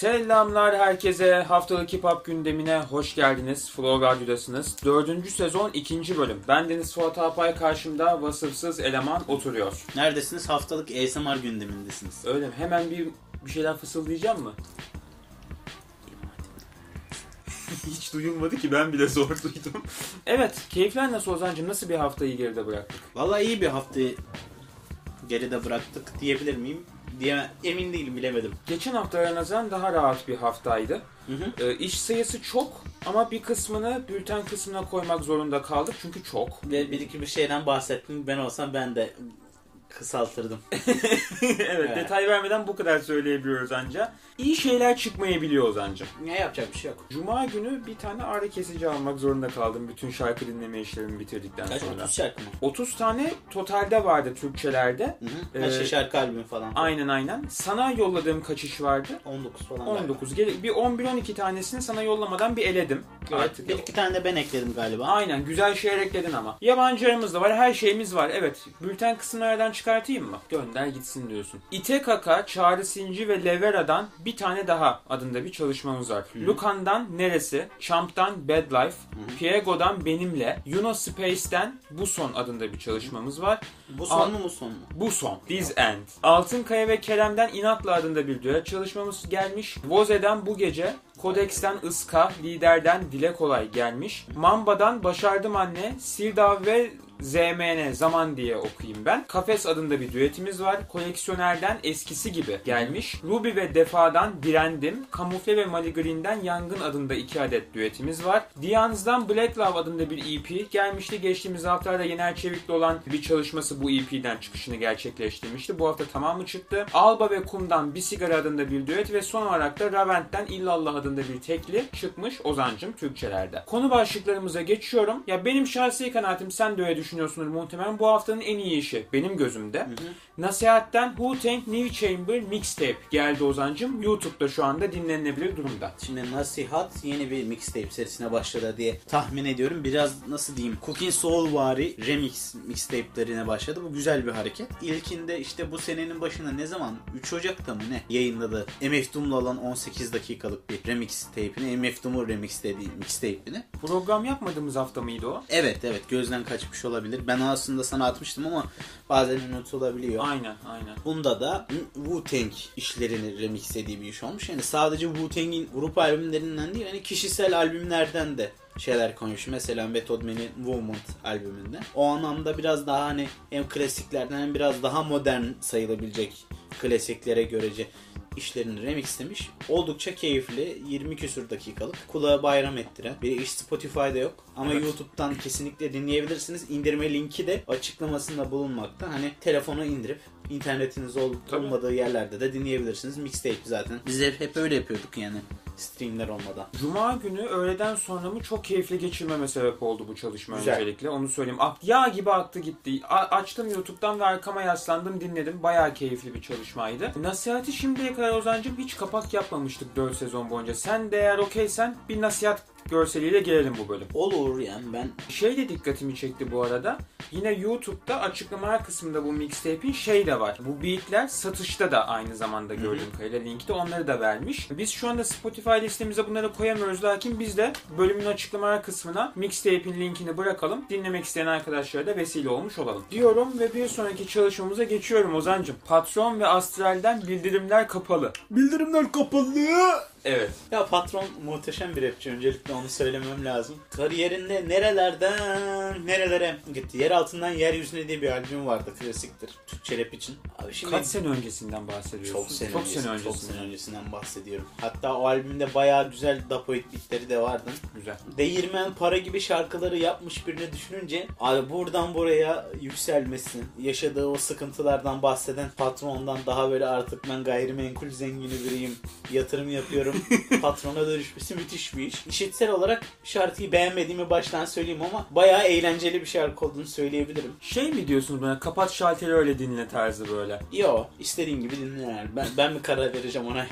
Selamlar herkese. Haftalık Hip Hop gündemine hoş geldiniz. Flow Radyo'dasınız. Dördüncü sezon ikinci bölüm. Ben Deniz Fuat Alpay karşımda vasıfsız eleman oturuyor. Neredesiniz? Haftalık ASMR gündemindesiniz. Öyle mi? Hemen bir bir şeyler fısıldayacağım mı? Hiç duyulmadı ki ben bile zor duydum. evet, keyifler nasıl Ozan'cığım? Nasıl bir haftayı geride bıraktık? Vallahi iyi bir haftayı geride bıraktık diyebilir miyim? Diye emin değilim bilemedim. Geçen haftaya nazaran daha rahat bir haftaydı. Hı hı. Ee, iş sayısı çok ama bir kısmını bülten kısmına koymak zorunda kaldık çünkü çok. Ve bir iki bir şeyden bahsettim. Ben olsam ben de kısaltırdım. evet, Evet. detay vermeden bu kadar söyleyebiliyoruz anca. İyi şeyler çıkmayabiliyor anca. Ne yapacak bir şey yok. Cuma günü bir tane ağrı kesici almak zorunda kaldım bütün şarkı dinleme işlerimi bitirdikten Kaç sonra. 30 şarkı mı? 30 tane totalde vardı Türkçelerde. Hı hı. Ee, şey şarkı albüm falan. Aynen aynen. Sana yolladığım kaçış vardı. 19 falan. 19. Gel- Bir 11-12 tanesini sana yollamadan bir eledim. Evet, Artık bir iki tane de ben ekledim galiba. Aynen güzel şeyler ekledin ama. Yabancılarımız da var her şeyimiz var. Evet bülten kısımlardan çıkartayım mı? Gönder gitsin diyorsun. İtekaka, Çağrı Sinci ve Levera'dan bir tane daha adında bir çalışmamız var. Lukan'dan Neresi, Champ'tan Bad Life, Piego'dan Benimle, Yuno Space'den Bu Son adında bir çalışmamız var. Bu son Al- mu bu son mu? Bu son. This End. Altınkaya ve Kerem'den İnatla adında bir düet çalışmamız gelmiş. Voze'den Bu Gece, Kodex'ten Iska, Lider'den Dile Kolay gelmiş. Mamba'dan Başardım Anne, Sildar ve ZMN Zaman diye okuyayım ben. Kafes adında bir düetimiz var. Koleksiyonerden Eskisi Gibi gelmiş. Ruby ve Defa'dan Direndim. Kamufle ve Mali Green'den Yangın adında iki adet düetimiz var. Dians'dan Black Love adında bir EP gelmişti. Geçtiğimiz haftalarda Yener Çevik'le olan bir çalışması bu EP'den çıkışını gerçekleştirmişti. Bu hafta tamamı çıktı. Alba ve Kum'dan Bir Sigara adında bir düet ve son olarak da Ravent'ten İllallah adında bir tekli çıkmış Ozancım Türkçelerde. Konu başlıklarımıza geçiyorum. Ya benim şahsi kanaatim sen de öyle düşünüyorsundur muhtemelen. Bu haftanın en iyi işi benim gözümde. Nasihat'ten Who Tank New Chamber Mixtape geldi Ozancım. YouTube'da şu anda dinlenilebilir durumda. Şimdi Nasihat yeni bir mixtape serisine başladı diye tahmin ediyorum. Biraz nasıl diyeyim Cooking Soul vari remix mixtape'lerine başladı. Bu güzel bir hareket. İlkinde işte bu senenin başında ne zaman 3 Ocak'ta mı ne yayınladı MF Doom'la olan 18 dakikalık bir remix tape'ini MF Doom'un remix dediği mixtape'ini. Program yapmadığımız hafta mıydı o? Evet evet gözden kaçmış olabilir. Ben aslında sana atmıştım ama bazen unutulabiliyor. Aynen aynen. Bunda da Wu-Tang işlerini remixlediği bir iş olmuş. Yani sadece Wu-Tang'in grup albümlerinden değil, hani kişisel albümlerden de şeyler koymuş. Mesela Method Man'in Movement albümünde. O anlamda biraz daha hani hem klasiklerden hem biraz daha modern sayılabilecek klasiklere görece işlerini remixlemiş. Oldukça keyifli. 20 küsür dakikalık. Kulağa bayram ettiren. Bir iş Spotify'da yok. Ama Evet. YouTube'dan kesinlikle dinleyebilirsiniz. İndirme linki de açıklamasında bulunmakta. Hani telefona indirip internetiniz ol- olmadığı yerlerde de dinleyebilirsiniz. Mixtape zaten. Biz hep, hep öyle yapıyorduk yani. Streamler olmadan. Cuma günü öğleden sonra mı çok keyifli geçirmeme sebep oldu bu çalışma Güzel. öncelikle. Onu söyleyeyim. Ak, yağ gibi aktı gitti. A- açtım YouTube'dan ve arkama yaslandım dinledim. Bayağı keyifli bir çalışmaydı. Nasihati şimdiye kadar Ozan'cım hiç kapak yapmamıştık 4 sezon boyunca. Sen de eğer okeysen bir nasihat görseliyle gelelim bu bölüm. Olur yani ben Şey de dikkatimi çekti bu arada. Yine YouTube'da açıklamalar kısmında bu mixtape'in şey de var. Bu beatler satışta da aynı zamanda gördüğüm kadarıyla linkte onları da vermiş. Biz şu anda Spotify listemize bunları koyamıyoruz lakin biz de bölümün açıklamalar kısmına mixtape'in linkini bırakalım. Dinlemek isteyen arkadaşlara da vesile olmuş olalım. Diyorum ve bir sonraki çalışmamıza geçiyorum Ozancım. Patron ve Astral'den bildirimler kapalı. Bildirimler kapalı. Evet. Ya patron muhteşem bir rapçi. Öncelikle onu söylemem lazım. Kariyerinde nerelerden nerelere gitti. Yer altından yeryüzüne diye bir albüm vardı. Klasiktir. Türkçe rap için. Abi şimdi Kaç sene öncesinden bahsediyorsun? çok sene, çok öncesi- sene çok öncesinden. sene öncesinden bahsediyorum. Hatta o albümde bayağı güzel dapoid bitleri de vardı. Güzel. Değirmen para gibi şarkıları yapmış birini düşününce abi buradan buraya yükselmesi, yaşadığı o sıkıntılardan bahseden patrondan daha böyle artık ben gayrimenkul zengini biriyim, yatırım yapıyorum beğeniyorum. Patrona dönüşmesi müthiş bir iş. İşitsel olarak şarkıyı beğenmediğimi baştan söyleyeyim ama bayağı eğlenceli bir şarkı olduğunu söyleyebilirim. Şey mi diyorsunuz bana kapat şalteri öyle dinle tarzı böyle. Yo istediğin gibi dinle yani. Ben, ben mi karar vereceğim ona?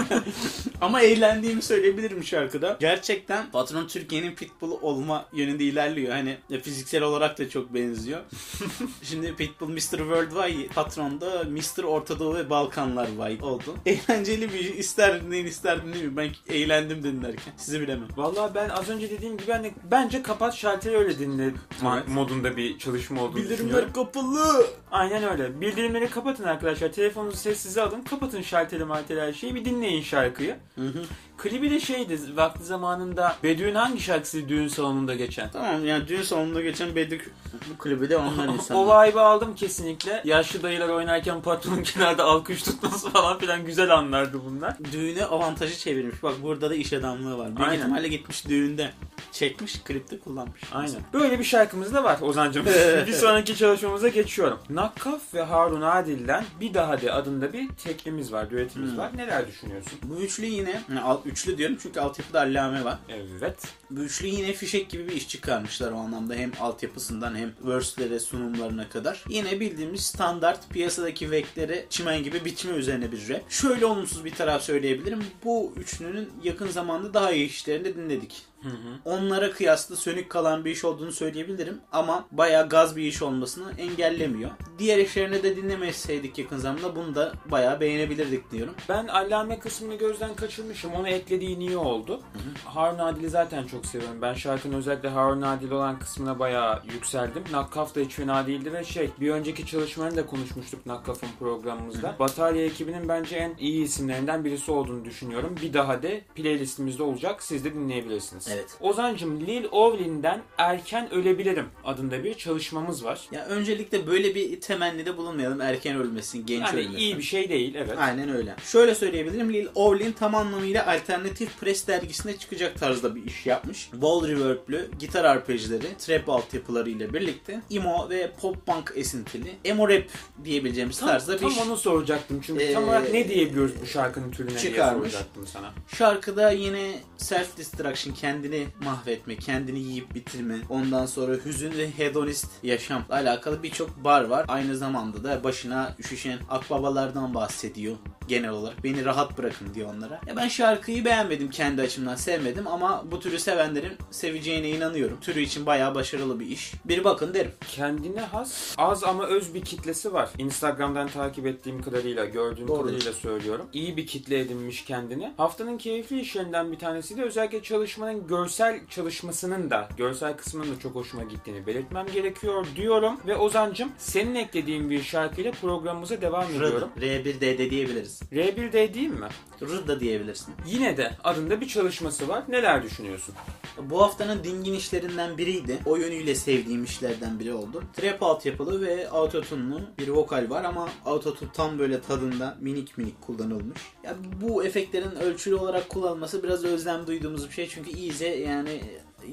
Ama eğlendiğimi söyleyebilirim şarkıda. Gerçekten patron Türkiye'nin pitbull olma yönünde ilerliyor. Hani fiziksel olarak da çok benziyor. Şimdi pitbull Mr. Worldwide patron da Mr. Orta Doğu ve Balkanlar Wide oldu. Eğlenceli bir. İster dinleyin ister dinleyin. Ben eğlendim dinlerken. Sizi bilemem. Vallahi ben az önce dediğim gibi hani bence kapat şalteri öyle dinle ma- Evet. modunda bir çalışma olduğunu düşünüyorum. Bildirimler kapalı. Aynen öyle. Bildirimleri kapatın arkadaşlar. Telefonunuzu sessize alın. Kapatın şalteri malteri her şeyi. Bir dinleyin şarkıyı. Hı hı. Klibi de şeydi vakti zamanında Bedü'nün hangi şarkısı düğün salonunda geçen? Tamam yani düğün salonunda geçen Bedük bu klibi de ondan o insanlar. vibe'ı aldım kesinlikle. Yaşlı dayılar oynarken patronun kenarda alkış tutması falan filan güzel anlardı bunlar. Düğüne avantajı çevirmiş. Bak burada da iş adamlığı var. Büyük Aynen. ihtimalle gitmiş düğünde çekmiş, klipte kullanmış. Aynen. Böyle bir şarkımız da var Ozan'cığım. bir sonraki çalışmamıza geçiyorum. Nakkaf ve Harun Adil'den Bir Daha De adında bir teklimiz var, düetimiz Hmm. var. Neler düşünüyorsun? Bu üçlü yine, yani üçlü diyorum çünkü altyapıda allame var. Evet. Bu üçlü yine fişek gibi bir iş çıkarmışlar o anlamda. Hem altyapısından hem verse'lere, sunumlarına kadar. Yine bildiğimiz standart piyasadaki vekleri çimen gibi biçme üzerine bir rap. Şöyle olumsuz bir taraf söyleyebilirim. Bu üçlünün yakın zamanda daha iyi işlerini de dinledik. Hı hı. onlara kıyasla sönük kalan bir iş olduğunu söyleyebilirim ama bayağı gaz bir iş olmasını engellemiyor. Diğer işlerini de dinlemeseydik yakın zamanda bunu da bayağı beğenebilirdik diyorum. Ben Allame kısmını gözden kaçırmışım. Onu eklediğin iyi oldu. Harun Adil'i zaten çok seviyorum. Ben şarkının özellikle Harun Adil olan kısmına bayağı yükseldim. Nakkaf da hiç fena değildi ve şey bir önceki çalışmalarını da konuşmuştuk Nakkaf'ın programımızda. Batarya ekibinin bence en iyi isimlerinden birisi olduğunu düşünüyorum. Bir daha de playlistimizde olacak. Siz de dinleyebilirsiniz. Evet. Ozancım Lil Ovlin'den Erken Ölebilirim adında bir çalışmamız var. Ya öncelikle böyle bir temennide bulunmayalım erken ölmesin, genç Yani ölmesin. iyi bir şey değil evet. Aynen öyle. Şöyle söyleyebilirim. Lil Orlin tam anlamıyla alternatif press dergisine çıkacak tarzda bir iş yapmış. Ball reverb'lü gitar arpejleri, trap altyapıları ile birlikte emo ve pop punk esintili emo rap diyebileceğimiz Tam, tarzda bir tam onu soracaktım çünkü tam Ee, olarak ne diyebiliyoruz bu şarkının türüne diye çıkarmış. soracaktım sana. Şarkıda yine self destruction, kendini mahvetme, kendini yiyip bitirme, ondan sonra hüzün ve hedonist yaşamla alakalı birçok bar var. Aynı zamanda da başına üşüşen akbabalardan bahsediyor genel olarak. Beni rahat bırakın diyor onlara. Ya ben şarkıyı beğenmedim kendi açımdan sevmedim ama bu türü sevenlerin seveceğine inanıyorum. Türü için bayağı başarılı bir iş. Bir bakın derim. Kendine has az ama öz bir kitlesi var. Instagram'dan takip ettiğim kadarıyla, gördüğüm Doğru. kadarıyla söylüyorum. İyi bir kitle edinmiş kendini. Haftanın keyifli işlerinden bir tanesi de özellikle çalışmanın görsel çalışmasının da, görsel kısmının da çok hoşuma gittiğini belirtmem gerekiyor diyorum. Ve Ozancım senin eklediğin bir şarkıyla programımıza devam ediyorum. R1D'de diyebiliriz. R1D değil mi? R da diyebilirsin. Yine de adında bir çalışması var. Neler düşünüyorsun? Bu haftanın dingin işlerinden biriydi. O yönüyle sevdiğim işlerden biri oldu. Trap altyapılı ve autotune'lu bir vokal var ama autotune tam böyle tadında minik minik kullanılmış. Ya bu efektlerin ölçülü olarak kullanılması biraz özlem duyduğumuz bir şey. Çünkü iyice yani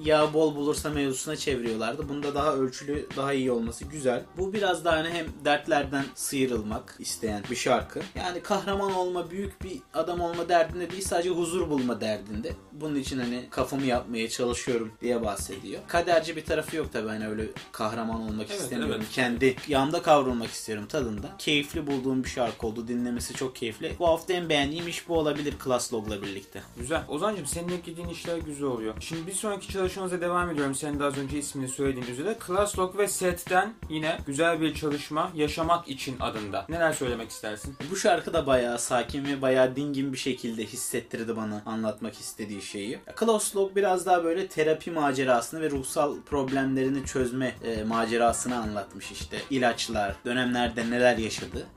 yağ bol bulursa mevzusuna çeviriyorlardı. Bunda daha ölçülü, daha iyi olması güzel. Bu biraz daha hani hem dertlerden sıyrılmak isteyen bir şarkı. Yani kahraman olma, büyük bir adam olma derdinde değil sadece huzur bulma derdinde. Bunun için hani kafamı yapmaya çalışıyorum diye bahsediyor. Kaderci bir tarafı yok tabii hani öyle kahraman olmak Evet, istemiyorum. evet. Kendi yanda kavrulmak istiyorum tadında. Keyifli bulduğum bir şarkı oldu. Dinlemesi çok keyifli. Bu hafta en beğendiğim iş bu olabilir Class Log'la birlikte. Güzel. Ozancım senin eklediğin işler güzel oluyor. Şimdi bir sonraki çalışmamıza devam ediyorum. Senin de az önce ismini söylediğin üzere. Classlock ve Set'ten yine güzel bir çalışma Yaşamak için adında. Neler söylemek istersin? Bu şarkı da bayağı sakin ve bayağı dingin bir şekilde hissettirdi bana anlatmak istediği şeyi. Klaus Lok biraz daha böyle terapi macerasını ve ruhsal problemlerini çözme e, macerasını anlatmış işte. İlaçlar, dönemlerde neler yaşadı.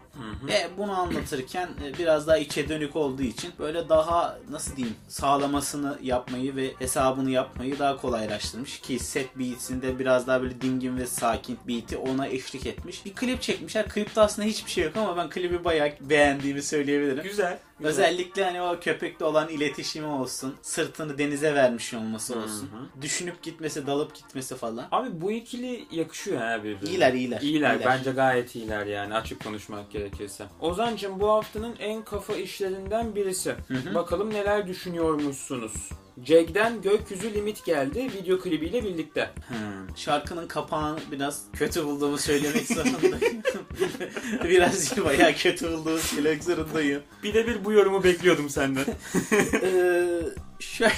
Ve bunu anlatırken e, biraz daha içe dönük olduğu için böyle daha nasıl diyeyim sağlamasını yapmayı ve hesabını yapmayı daha kolaylaştırmış. Ki set beats'inde biraz daha böyle dingin ve sakin beat'i ona eşlik etmiş. Bir klip çekmişler. Klipte aslında hiçbir şey yok ama ben klibi bayağı beğendiğimi söyleyebilirim. Güzel. Güzel. Özellikle hani o köpekle olan iletişimi olsun. Sırtını denize vermiş olması olsun. hı. Düşünüp gitmesi, dalıp gitmesi falan. Abi bu ikili yakışıyor ha birbirine. İyiler iyiler. İyiler. Bence gayet iyiler yani açık konuşmak gerekirse. Ozan'cım bu haftanın en kafa işlerinden birisi. Hı hı. Bakalım neler düşünüyormuşsunuz. Jag'den Gökyüzü Limit geldi video klibiyle birlikte. Hmm. Şarkının kapağını biraz kötü bulduğumu söylemek zorundayım. biraz bayağı kötü bulduğumu söylemek zorundayım. Birebir bu yorumu bekliyordum senden. Ee, şöyle,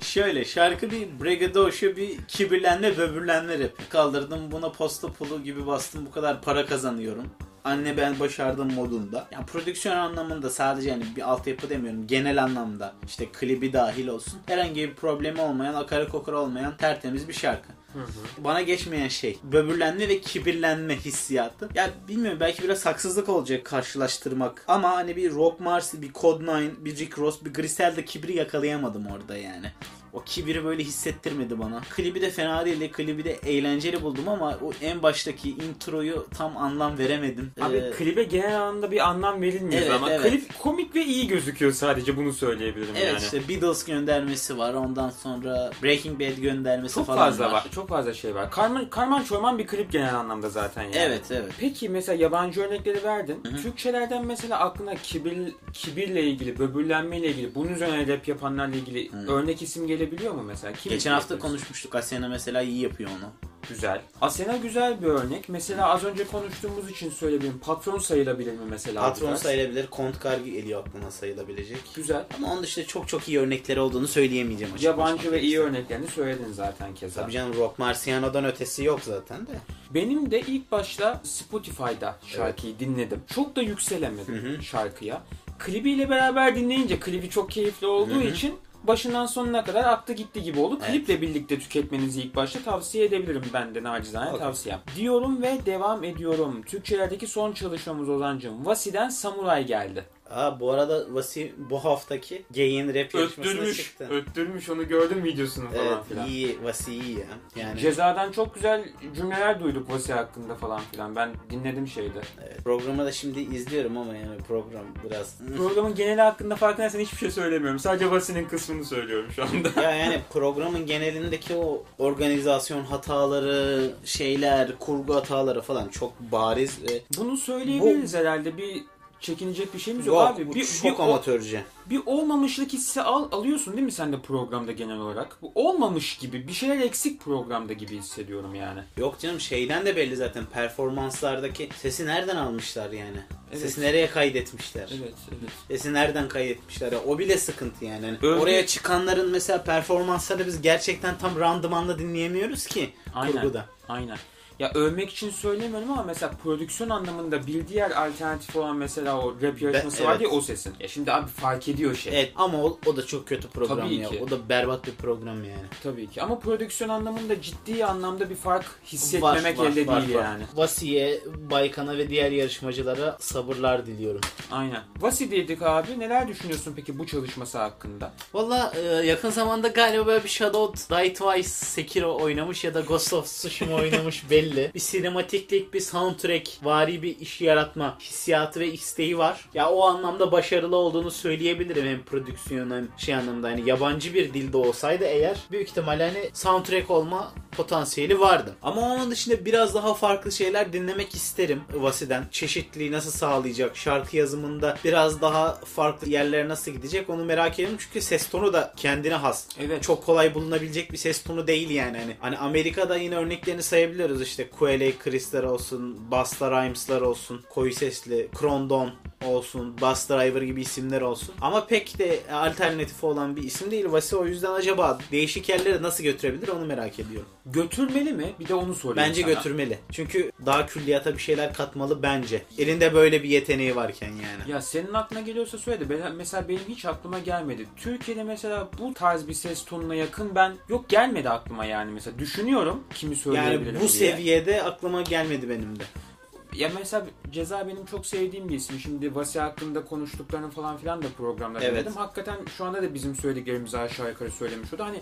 şöyle şarkı bir braggadocio bir kibirlenme böbürlenme rap. Kaldırdım buna posta pulu gibi bastım bu kadar para kazanıyorum. Anne ben başardım modunda. Yani prodüksiyon anlamında sadece yani bir altyapı demiyorum. Genel anlamda işte klibi dahil olsun. Herhangi bir problemi olmayan, akarı kokuru olmayan tertemiz bir şarkı. Bana geçmeyen şey böbürlenme ve kibirlenme hissiyatı. Ya bilmiyorum belki biraz haksızlık olacak karşılaştırmak. Ama hani bir Rock Mars, bir Code 9, bir Rick Ross, bir Grisel'de kibri yakalayamadım orada yani. O kibiri böyle hissettirmedi bana. Klibi de fena değil. Klibi de eğlenceli buldum ama o en baştaki introyu tam anlam veremedim. Abi Ee, klibe genel anlamda bir anlam verilmiyor Evet, ama evet. klip komik ve iyi gözüküyor sadece bunu söyleyebilirim Evet yani. işte Beatles göndermesi var. Ondan sonra Breaking Bad göndermesi Çok falan fazla var. Çok fazla şey var. Karman, Karman Çoyman bir klip genel anlamda zaten yani. Evet evet. Peki mesela yabancı örnekleri verdin. Hı hı. Türkçelerden mesela aklına kibir kibirle ilgili, böbürlenmeyle ilgili, bunun üzerine rap yapanlarla ilgili Hı. örnek isim gelebiliyor mu mesela? Kim Geçen hafta yapıyorsun? konuşmuştuk. Asena mesela iyi yapıyor onu. Güzel. Asena güzel bir örnek. Mesela az önce konuştuğumuz için söyleyebilirim. Patron sayılabilir mi mesela? Patron biraz? sayılabilir. Kontkar geliyor aklıma sayılabilecek. Güzel. Ama onun dışında çok çok iyi örnekleri olduğunu söyleyemeyeceğim açıkçası. Yabancı ve iyi örneklerini söyledin zaten keza. Tabii canım Rock Marciano'dan ötesi yok zaten de. Benim de ilk başta Spotify'da şarkıyı dinledim. Çok da yükselemedim Hı hı. şarkıya. Klibiyle beraber dinleyince klibi çok keyifli olduğu Hı hı. için başından sonuna kadar aktı gitti gibi oldu. Evet. Kliple birlikte tüketmenizi ilk başta tavsiye edebilirim ben de nacizane Okey. tavsiyem. Diyorum ve devam ediyorum. Türkçelerdeki son çalışmamız Ozan'cığım. Vasi'den Samuray geldi. Aa bu arada Vasi bu haftaki Gay'in rap yarışmasına Öttürmüş. çıktı. Öttürmüş onu gördüm videosunu falan Evet filan. iyi Vasi iyi ya. Yani Cezadan çok güzel cümleler duyduk Vasi hakkında falan filan. Ben dinledim şeyde. evet, programı da şimdi izliyorum ama yani program biraz Programın geneli hakkında farkındaysan hiçbir şey söylemiyorum. Sadece Vasi'nin kısmını söylüyorum şu anda. ya yani programın genelindeki o organizasyon hataları, şeyler, kurgu hataları falan çok bariz ve Bunu söyleyebiliriz herhalde. Bir çekinecek bir şeyimiz yok, yok, abi. bu Bir, çok bir, o- amatörce. bir olmamışlık hissi al, alıyorsun değil mi sen de programda genel olarak? Bu olmamış gibi, bir şeyler eksik programda gibi hissediyorum yani. Yok canım şeyden de belli zaten performanslardaki sesi nereden almışlar yani? Evet. Sesi nereye kaydetmişler? Evet, evet. Sesi nereden kaydetmişler? Ya, o bile sıkıntı yani. Hani Övgü- Oraya çıkanların mesela performanslarını biz gerçekten tam randımanla dinleyemiyoruz ki Aynen. kurguda. Aynen. Ya övmek için söylemiyorum ama mesela prodüksiyon anlamında bir diğer alternatif olan mesela o rap yarışması Ben- vardı ya evet. o sesin. Ya şimdi abi fark ediyor şey. Evet ama o, o da çok kötü program Tabii ya. ki. O da berbat bir program yani. Tabii ki ama prodüksiyon anlamında ciddi anlamda bir fark hissetmemek Var, var, elde var, değil var. yani. Vasiye, Baykan'a ve diğer yarışmacılara sabırlar diliyorum. Aynen. Vasi dedik abi. Neler düşünüyorsun peki bu çalışması hakkında? Valla e, yakın zamanda galiba böyle bir Shadow Die Twice Sekiro oynamış ya da Ghost of Tsushima oynamış belli. Bir sinematiklik, bir soundtrack vari bir iş yaratma hissiyatı ve isteği var. Ya o anlamda başarılı olduğunu söyleyebilirim hem prodüksiyon hem şey anlamda. Hani yabancı bir dilde olsaydı eğer büyük ihtimalle hani soundtrack olma potansiyeli vardı. Ama onun dışında biraz daha farklı şeyler dinlemek isterim Vasi'den. Çeşitliliği nasıl sağlayacak? Şarkı yazımında biraz daha farklı yerlere nasıl gidecek onu merak ediyorum. Çünkü ses tonu da kendine has. Evet. Çok kolay bulunabilecek bir ses tonu değil yani. Hani, hani Amerika'da yine örneklerini sayabiliyoruz. İşte Quelle Chris'ler olsun, Busta Rhymes'lar olsun, koyu sesli, Krondon olsun, Bus Driver gibi isimler olsun. Ama pek de alternatifi olan bir isim değil. Vasi o yüzden acaba değişik yerlere nasıl götürebilir onu merak ediyorum. Götürmeli mi? Bir de onu sorayım Bence sana. götürmeli. Çünkü daha külliyata bir şeyler katmalı bence. Elinde böyle bir yeteneği varken yani. Ya senin aklına geliyorsa söyle de ben- mesela benim hiç aklıma gelmedi. Türkiye'de mesela bu tarz bir ses tonuna yakın ben yok gelmedi aklıma yani mesela düşünüyorum kimi söyleyebilirim Yani bu diye. seviyede aklıma gelmedi benim de. Ya mesela Ceza benim çok sevdiğim bir isim. Şimdi Vasi hakkında konuştuklarını falan filan da programda Evet. dinledim. Hakikaten şu anda da bizim söylediklerimizi aşağı yukarı söylemiş. O da hani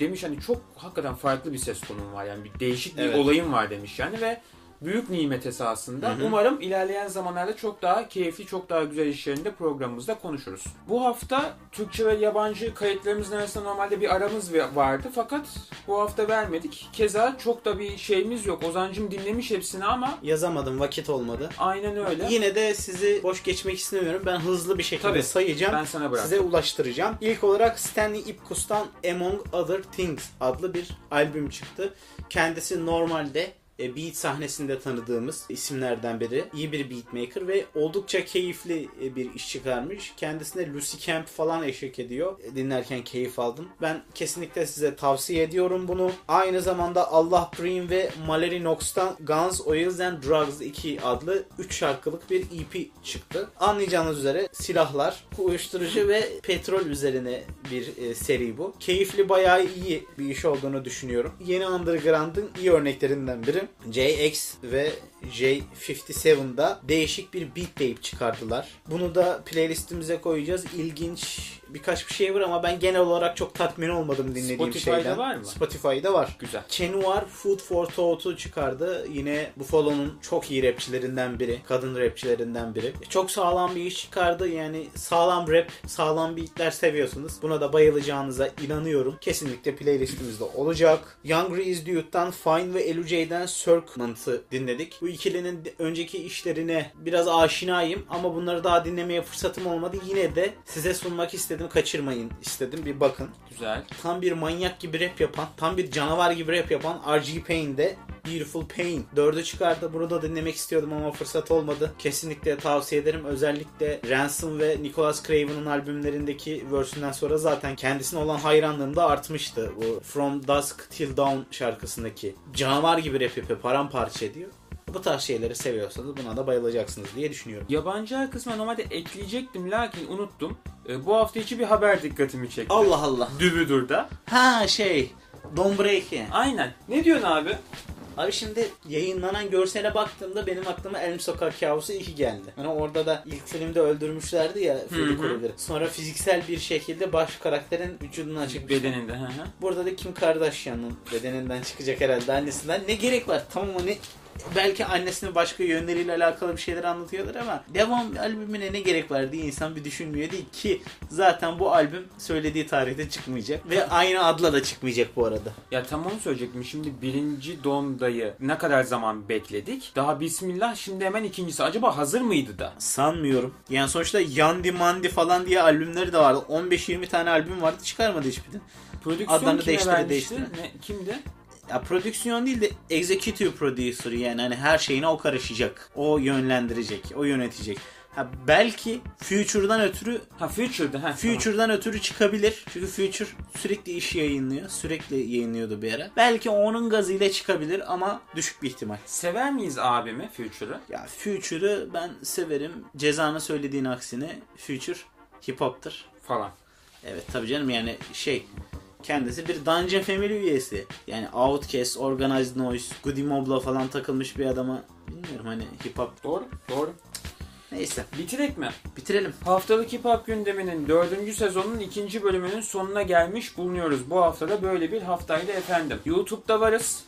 demiş hani çok hakikaten farklı bir ses tonum var. Yani bir değişik bir Evet. olayım var demiş yani ve büyük nimet esasında. Hı hı. Umarım ilerleyen zamanlarda çok daha keyifli, çok daha güzel işlerinde programımızda konuşuruz. Bu hafta Türkçe ve yabancı kayıtlarımızın arasında normalde bir aramız vardı fakat bu hafta vermedik. Keza çok da bir şeyimiz yok. Ozancım dinlemiş hepsini ama Yazamadım vakit olmadı. aynen öyle. Yine de sizi boş geçmek istemiyorum. Ben hızlı bir şekilde Tabii. sayacağım. Ben sana bırak. Size ulaştıracağım. İlk olarak Stanley Ipkus'tan Among Other Things adlı bir albüm çıktı. Kendisi normalde e, beat sahnesinde tanıdığımız isimlerden biri. İyi bir beatmaker ve oldukça keyifli e, bir iş çıkarmış. Kendisine Lucy Camp falan eşlik ediyor. E, Dinlerken keyif aldım. Ben kesinlikle size tavsiye ediyorum bunu. Aynı zamanda Allah Dream ve Mallory Knox'tan Guns, Oils and Drugs 2 adlı 3 şarkılık bir EP çıktı. Anlayacağınız üzere silahlar, uyuşturucu ve petrol üzerine bir seri bu. Keyifli bayağı iyi bir iş olduğunu düşünüyorum. Yeni Underground'ın iyi örneklerinden biri. JX ve J57'da değişik bir beat tape çıkardılar. Bunu da playlistimize koyacağız. İlginç birkaç bir şey var ama ben genel olarak çok tatmin olmadım dinlediğim Spotify'da şeyden. var mı? Spotify'da var. Güzel. Kenuar Food for Thought'u çıkardı. Yine Buffalo'nun çok iyi rapçilerinden biri. Kadın rapçilerinden biri. Çok sağlam bir iş çıkardı. Yani sağlam rap, sağlam beatler seviyorsunuz. Buna da bayılacağınıza inanıyorum. Kesinlikle playlistimizde olacak. Young Rees Dude'dan Fine ve Elu Circlement'ı dinledik. Bu ikilinin önceki işlerine biraz aşinayım ama bunları daha dinlemeye fırsatım olmadı. Yine de size sunmak istedim. Kaçırmayın istedim. Bir bakın Güzel. tam bir manyak gibi rap yapan, tam bir canavar gibi rap yapan R.G. Payne'de Beautiful Pain. Dördü çıkardı. Bunu da dinlemek istiyordum ama fırsat olmadı. Kesinlikle tavsiye ederim. Özellikle Ransom ve Nicholas Craven'ın albümlerindeki versinden sonra zaten kendisine olan hayranlığım da artmıştı. Bu From Dusk Till Dawn şarkısındaki canavar gibi rap yapıyor. Paramparça ediyor. Bu tarz şeyleri seviyorsanız buna da bayılacaksınız diye düşünüyorum. Yabancı kısmına normalde ekleyecektim lakin unuttum. Ee, bu hafta içi bir haber dikkatimi çekti. Allah Allah. Dübüdür'da. Ha şey. Don't Break yani. Aynen. Ne diyorsun abi? Abi şimdi yayınlanan görsele baktığımda benim aklıma Elm Sokak Kabusu 2 geldi. Yani orada da ilk filmde öldürmüşlerdi ya Freddy. Krueger'ı. Sonra fiziksel bir şekilde baş karakterin vücudundan çıkmış. Bedeninde. Hı hı. Burada da Kim Kardashian'ın bedeninden çıkacak herhalde annesinden. Ne gerek var? Tamam hani belki annesinin başka yönleriyle alakalı bir şeyler anlatıyorlar ama devam albümüne ne gerek var diye insan bir düşünmüyor değil ki zaten bu albüm söylediği tarihte çıkmayacak ve aynı adla da çıkmayacak bu arada. Ya tam onu söyleyecektim. Şimdi birinci Donda'yı ne kadar zaman bekledik? Daha bismillah şimdi hemen ikincisi. Acaba hazır mıydı da? Sanmıyorum. Yani sonuçta Yandi Mandi falan diye albümleri de vardı. 15-20 tane albüm vardı çıkarmadı hiçbirini. Prodüksiyon Adlarını vermişti? değiştire. Ne, kimdi? Ya prodüksiyon değil de executive producer yani hani her şeyine o karışacak. O yönlendirecek, o yönetecek. Ha belki Future'dan ötürü Ha Future'dı. Ha, Future'dan ötürü çıkabilir. Çünkü Future sürekli iş yayınlıyor. Sürekli yayınlıyordu bir ara. Belki onun gazıyla çıkabilir ama düşük bir ihtimal. Sever miyiz abimi Future'ı? Ya Future'ı ben severim. Cezanın söylediğin aksine Future hip hop'tır. Falan. Evet tabii canım yani şey kendisi bir Dungeon Family üyesi. Yani Outkast, Organized Noise, Goody Mob'la falan takılmış bir adama bilmiyorum hani hip hop. Doğru. Doğru. Neyse Bitirek mi? bitirelim. Haftalık Hip Hop gündeminin dördüncü sezonun ikinci bölümünün sonuna gelmiş bulunuyoruz. Bu haftada böyle bir haftaydı efendim. YouTube'da varız.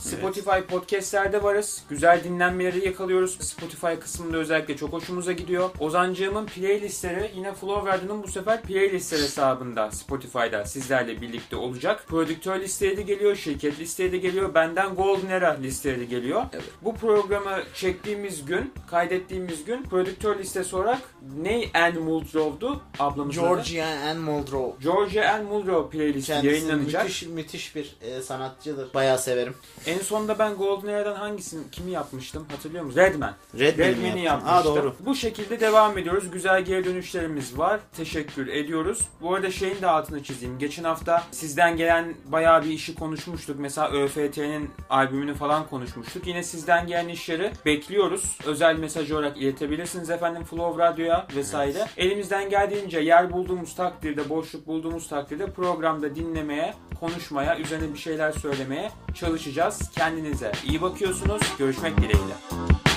Spotify podcastlerde varız. Güzel dinlenmeleri yakalıyoruz. Spotify kısmında özellikle çok hoşumuza gidiyor. Ozancığımın playlistleri yine Flow Radyo'nun bu sefer playlistler hesabında Spotify'da sizlerle birlikte olacak. Prodüktör listeleri de geliyor, şirket listeleri de geliyor. Benden Golden Era listeleri de geliyor. Evet. Bu programı çektiğimiz gün, kaydettiğimiz gün prodüktör listesi olarak Ney Ann Muldrow'du ablamızın adı. Georgia Ann Muldrow. Georgia Ann Muldrow playlisti Kendisi yayınlanacak. müthiş, müthiş bir e, sanatçıdır. Bayağı severim. En sonunda ben Golden Era'dan hangisini kimi yapmıştım hatırlıyor musun? Redman. Redman'i yaptın? yapmıştım. Aa doğru. Bu şekilde devam ediyoruz. Güzel geri dönüşlerimiz var. Teşekkür ediyoruz. Bu arada şeyin de altını çizeyim. Geçen hafta sizden gelen bayağı bir işi konuşmuştuk. Mesela ÖFT'nin albümünü falan konuşmuştuk. Yine sizden gelen işleri bekliyoruz. Özel mesaj olarak iletebilirsiniz efendim Flow Radyo'ya vesaire. Elimizden geldiğince yer bulduğumuz takdirde, boşluk bulduğumuz takdirde programda dinlemeye, konuşmaya, üzerine bir şeyler söylemeye çalışacağız. Kendinize iyi bakıyorsunuz. Görüşmek dileğiyle.